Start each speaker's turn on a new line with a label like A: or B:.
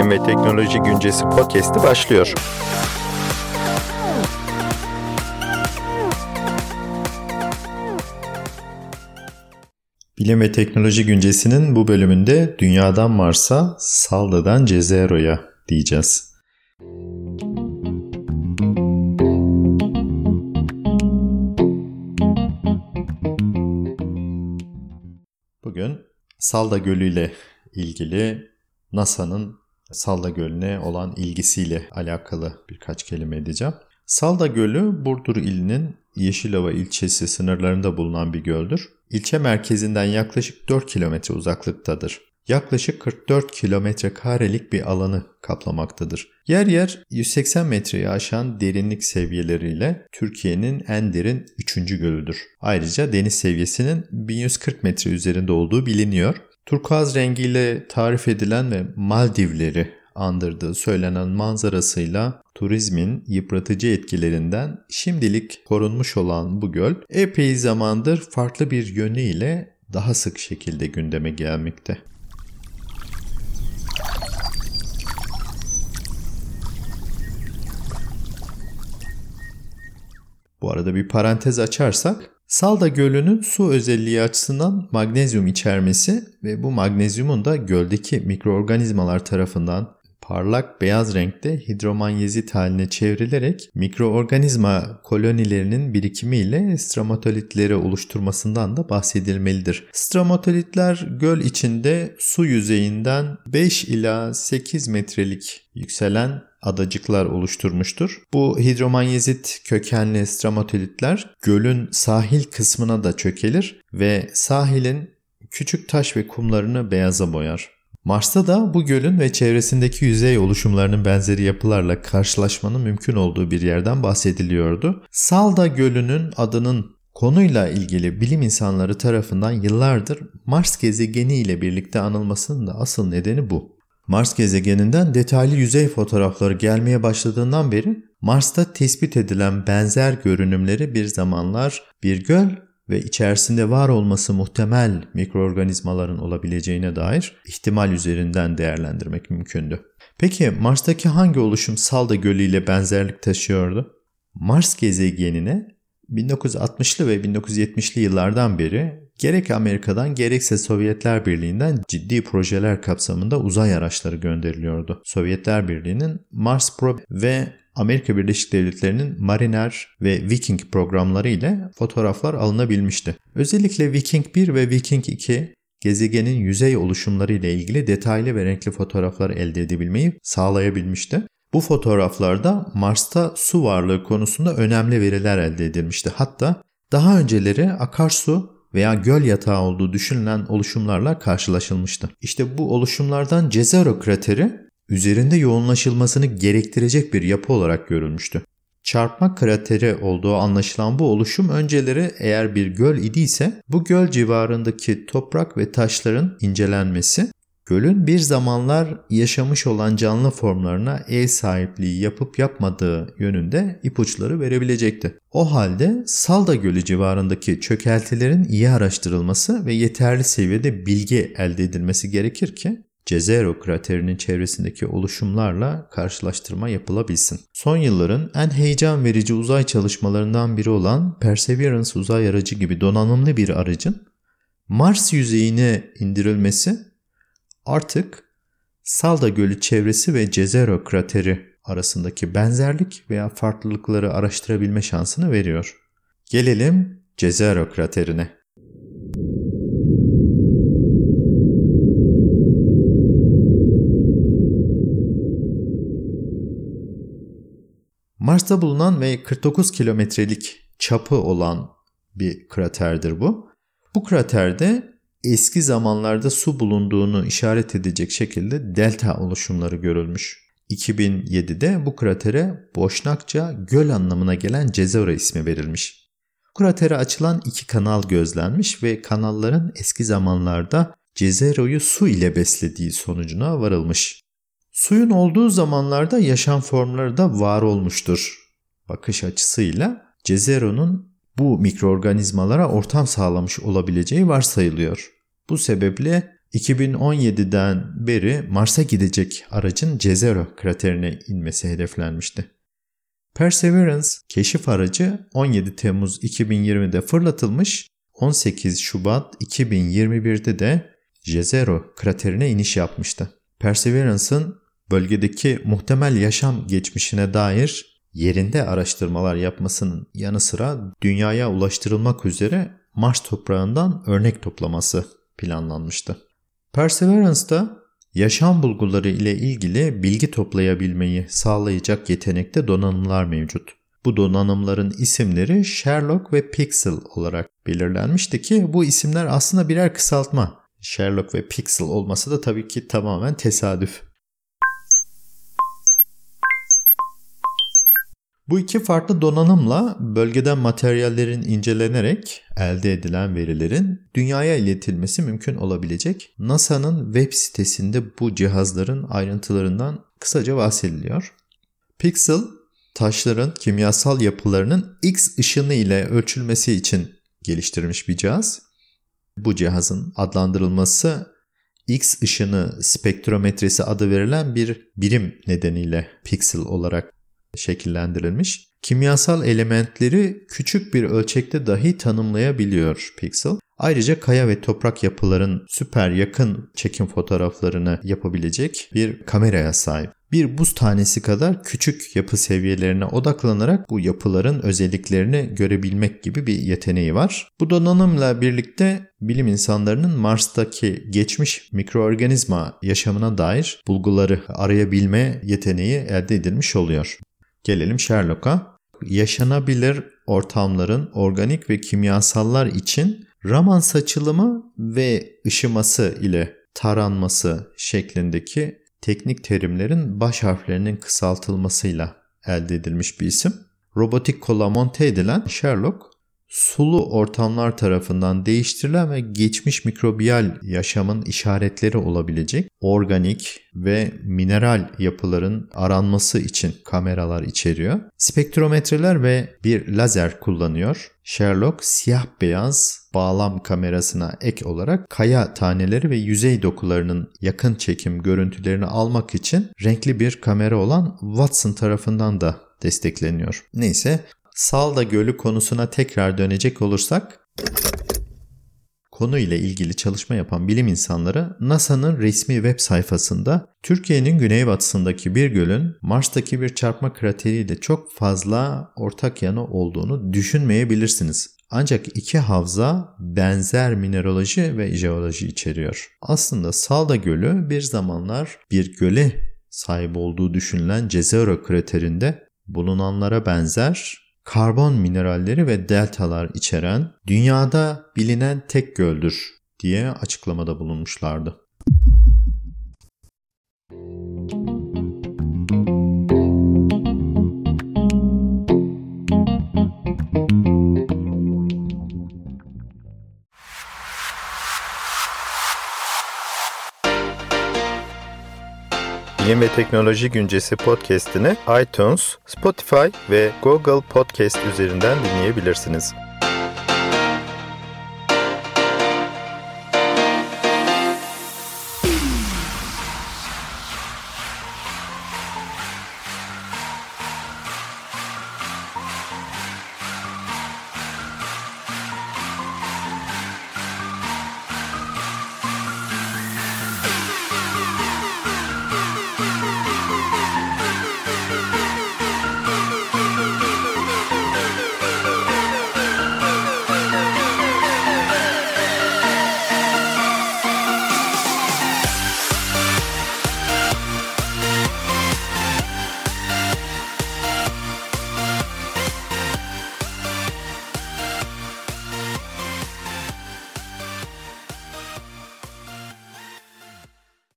A: Bilim ve Teknoloji Güncesi podcast'i başlıyor. Bilim ve Teknoloji Güncesi'nin bu bölümünde Dünya'dan Mars'a, Salda'dan Cezero'ya diyeceğiz. Bugün Salda Gölü ile ilgili NASA'nın Salda Gölü'ne olan ilgisiyle alakalı birkaç kelime edeceğim. Salda Gölü Burdur ilinin Yeşilova ilçesi sınırlarında bulunan bir göldür. İlçe merkezinden yaklaşık 4 kilometre uzaklıktadır. Yaklaşık 44 kilometre karelik bir alanı kaplamaktadır. Yer yer 180 metreyi aşan derinlik seviyeleriyle Türkiye'nin en derin 3. gölüdür. Ayrıca deniz seviyesinin 1140 metre üzerinde olduğu biliniyor. Turkuaz rengiyle tarif edilen ve Maldivleri andırdığı söylenen manzarasıyla turizmin yıpratıcı etkilerinden şimdilik korunmuş olan bu göl epey zamandır farklı bir yönüyle daha sık şekilde gündeme gelmekte. Bu arada bir parantez açarsak Salda Gölü'nün su özelliği açısından magnezyum içermesi ve bu magnezyumun da göldeki mikroorganizmalar tarafından parlak beyaz renkte hidromanyezit haline çevrilerek mikroorganizma kolonilerinin birikimiyle stramatolitleri oluşturmasından da bahsedilmelidir. Stramatolitler göl içinde su yüzeyinden 5 ila 8 metrelik yükselen adacıklar oluşturmuştur. Bu hidromanyezit kökenli stramatolitler gölün sahil kısmına da çökelir ve sahilin küçük taş ve kumlarını beyaza boyar. Mars'ta da bu gölün ve çevresindeki yüzey oluşumlarının benzeri yapılarla karşılaşmanın mümkün olduğu bir yerden bahsediliyordu. Salda Gölü'nün adının konuyla ilgili bilim insanları tarafından yıllardır Mars gezegeni ile birlikte anılmasının da asıl nedeni bu. Mars gezegeninden detaylı yüzey fotoğrafları gelmeye başladığından beri Mars'ta tespit edilen benzer görünümleri bir zamanlar bir göl ve içerisinde var olması muhtemel mikroorganizmaların olabileceğine dair ihtimal üzerinden değerlendirmek mümkündü. Peki Mars'taki hangi oluşum Salda Gölü ile benzerlik taşıyordu? Mars gezegenine 1960'lı ve 1970'li yıllardan beri gerek Amerika'dan gerekse Sovyetler Birliği'nden ciddi projeler kapsamında uzay araçları gönderiliyordu. Sovyetler Birliği'nin Mars Probe ve Amerika Birleşik Devletleri'nin Mariner ve Viking programları ile fotoğraflar alınabilmişti. Özellikle Viking 1 ve Viking 2 gezegenin yüzey oluşumları ile ilgili detaylı ve renkli fotoğraflar elde edebilmeyi sağlayabilmişti. Bu fotoğraflarda Mars'ta su varlığı konusunda önemli veriler elde edilmişti. Hatta daha önceleri akarsu veya göl yatağı olduğu düşünülen oluşumlarla karşılaşılmıştı. İşte bu oluşumlardan Jezero krateri üzerinde yoğunlaşılmasını gerektirecek bir yapı olarak görülmüştü. Çarpma krateri olduğu anlaşılan bu oluşum önceleri eğer bir göl idiyse bu göl civarındaki toprak ve taşların incelenmesi gölün bir zamanlar yaşamış olan canlı formlarına ev sahipliği yapıp yapmadığı yönünde ipuçları verebilecekti. O halde Salda Gölü civarındaki çökeltilerin iyi araştırılması ve yeterli seviyede bilgi elde edilmesi gerekir ki Jezero kraterinin çevresindeki oluşumlarla karşılaştırma yapılabilsin. Son yılların en heyecan verici uzay çalışmalarından biri olan Perseverance uzay aracı gibi donanımlı bir aracın Mars yüzeyine indirilmesi artık Salda Gölü çevresi ve Jezero krateri arasındaki benzerlik veya farklılıkları araştırabilme şansını veriyor. Gelelim Jezero kraterine. Mars'ta bulunan ve 49 kilometrelik çapı olan bir kraterdir bu. Bu kraterde eski zamanlarda su bulunduğunu işaret edecek şekilde delta oluşumları görülmüş. 2007'de bu kratere Boşnakça göl anlamına gelen Cezora ismi verilmiş. Kratere açılan iki kanal gözlenmiş ve kanalların eski zamanlarda Cezero'yu su ile beslediği sonucuna varılmış. Suyun olduğu zamanlarda yaşam formları da var olmuştur. Bakış açısıyla Cezero'nun bu mikroorganizmalara ortam sağlamış olabileceği varsayılıyor. Bu sebeple 2017'den beri Mars'a gidecek aracın Jezero kraterine inmesi hedeflenmişti. Perseverance keşif aracı 17 Temmuz 2020'de fırlatılmış, 18 Şubat 2021'de de Jezero kraterine iniş yapmıştı. Perseverance'ın bölgedeki muhtemel yaşam geçmişine dair yerinde araştırmalar yapmasının yanı sıra dünyaya ulaştırılmak üzere Mars toprağından örnek toplaması planlanmıştı. Perseverance'da yaşam bulguları ile ilgili bilgi toplayabilmeyi sağlayacak yetenekte donanımlar mevcut. Bu donanımların isimleri Sherlock ve Pixel olarak belirlenmişti ki bu isimler aslında birer kısaltma. Sherlock ve Pixel olması da tabii ki tamamen tesadüf. Bu iki farklı donanımla bölgeden materyallerin incelenerek elde edilen verilerin dünyaya iletilmesi mümkün olabilecek. NASA'nın web sitesinde bu cihazların ayrıntılarından kısaca bahsediliyor. Pixel, taşların kimyasal yapılarının X ışını ile ölçülmesi için geliştirilmiş bir cihaz. Bu cihazın adlandırılması X ışını spektrometresi adı verilen bir birim nedeniyle Pixel olarak şekillendirilmiş. Kimyasal elementleri küçük bir ölçekte dahi tanımlayabiliyor Pixel. Ayrıca kaya ve toprak yapıların süper yakın çekim fotoğraflarını yapabilecek bir kameraya sahip. Bir buz tanesi kadar küçük yapı seviyelerine odaklanarak bu yapıların özelliklerini görebilmek gibi bir yeteneği var. Bu donanımla birlikte bilim insanlarının Mars'taki geçmiş mikroorganizma yaşamına dair bulguları arayabilme yeteneği elde edilmiş oluyor. Gelelim Sherlock'a. Yaşanabilir ortamların organik ve kimyasallar için Raman saçılımı ve ışıması ile taranması şeklindeki teknik terimlerin baş harflerinin kısaltılmasıyla elde edilmiş bir isim. Robotik kola monte edilen Sherlock, sulu ortamlar tarafından değiştirilen ve geçmiş mikrobiyal yaşamın işaretleri olabilecek organik ve mineral yapıların aranması için kameralar içeriyor. Spektrometreler ve bir lazer kullanıyor. Sherlock siyah beyaz bağlam kamerasına ek olarak kaya taneleri ve yüzey dokularının yakın çekim görüntülerini almak için renkli bir kamera olan Watson tarafından da destekleniyor. Neyse Salda Gölü konusuna tekrar dönecek olursak konuyla ilgili çalışma yapan bilim insanları NASA'nın resmi web sayfasında Türkiye'nin güneybatısındaki bir gölün Mars'taki bir çarpma krateriyle çok fazla ortak yanı olduğunu düşünmeyebilirsiniz. Ancak iki havza benzer mineraloji ve jeoloji içeriyor. Aslında Salda Gölü bir zamanlar bir göle sahip olduğu düşünülen Cezero kraterinde bulunanlara benzer karbon mineralleri ve deltalar içeren dünyada bilinen tek göldür diye açıklamada bulunmuşlardı. Bilim ve Teknoloji Güncesi podcast'ini iTunes, Spotify ve Google Podcast üzerinden dinleyebilirsiniz.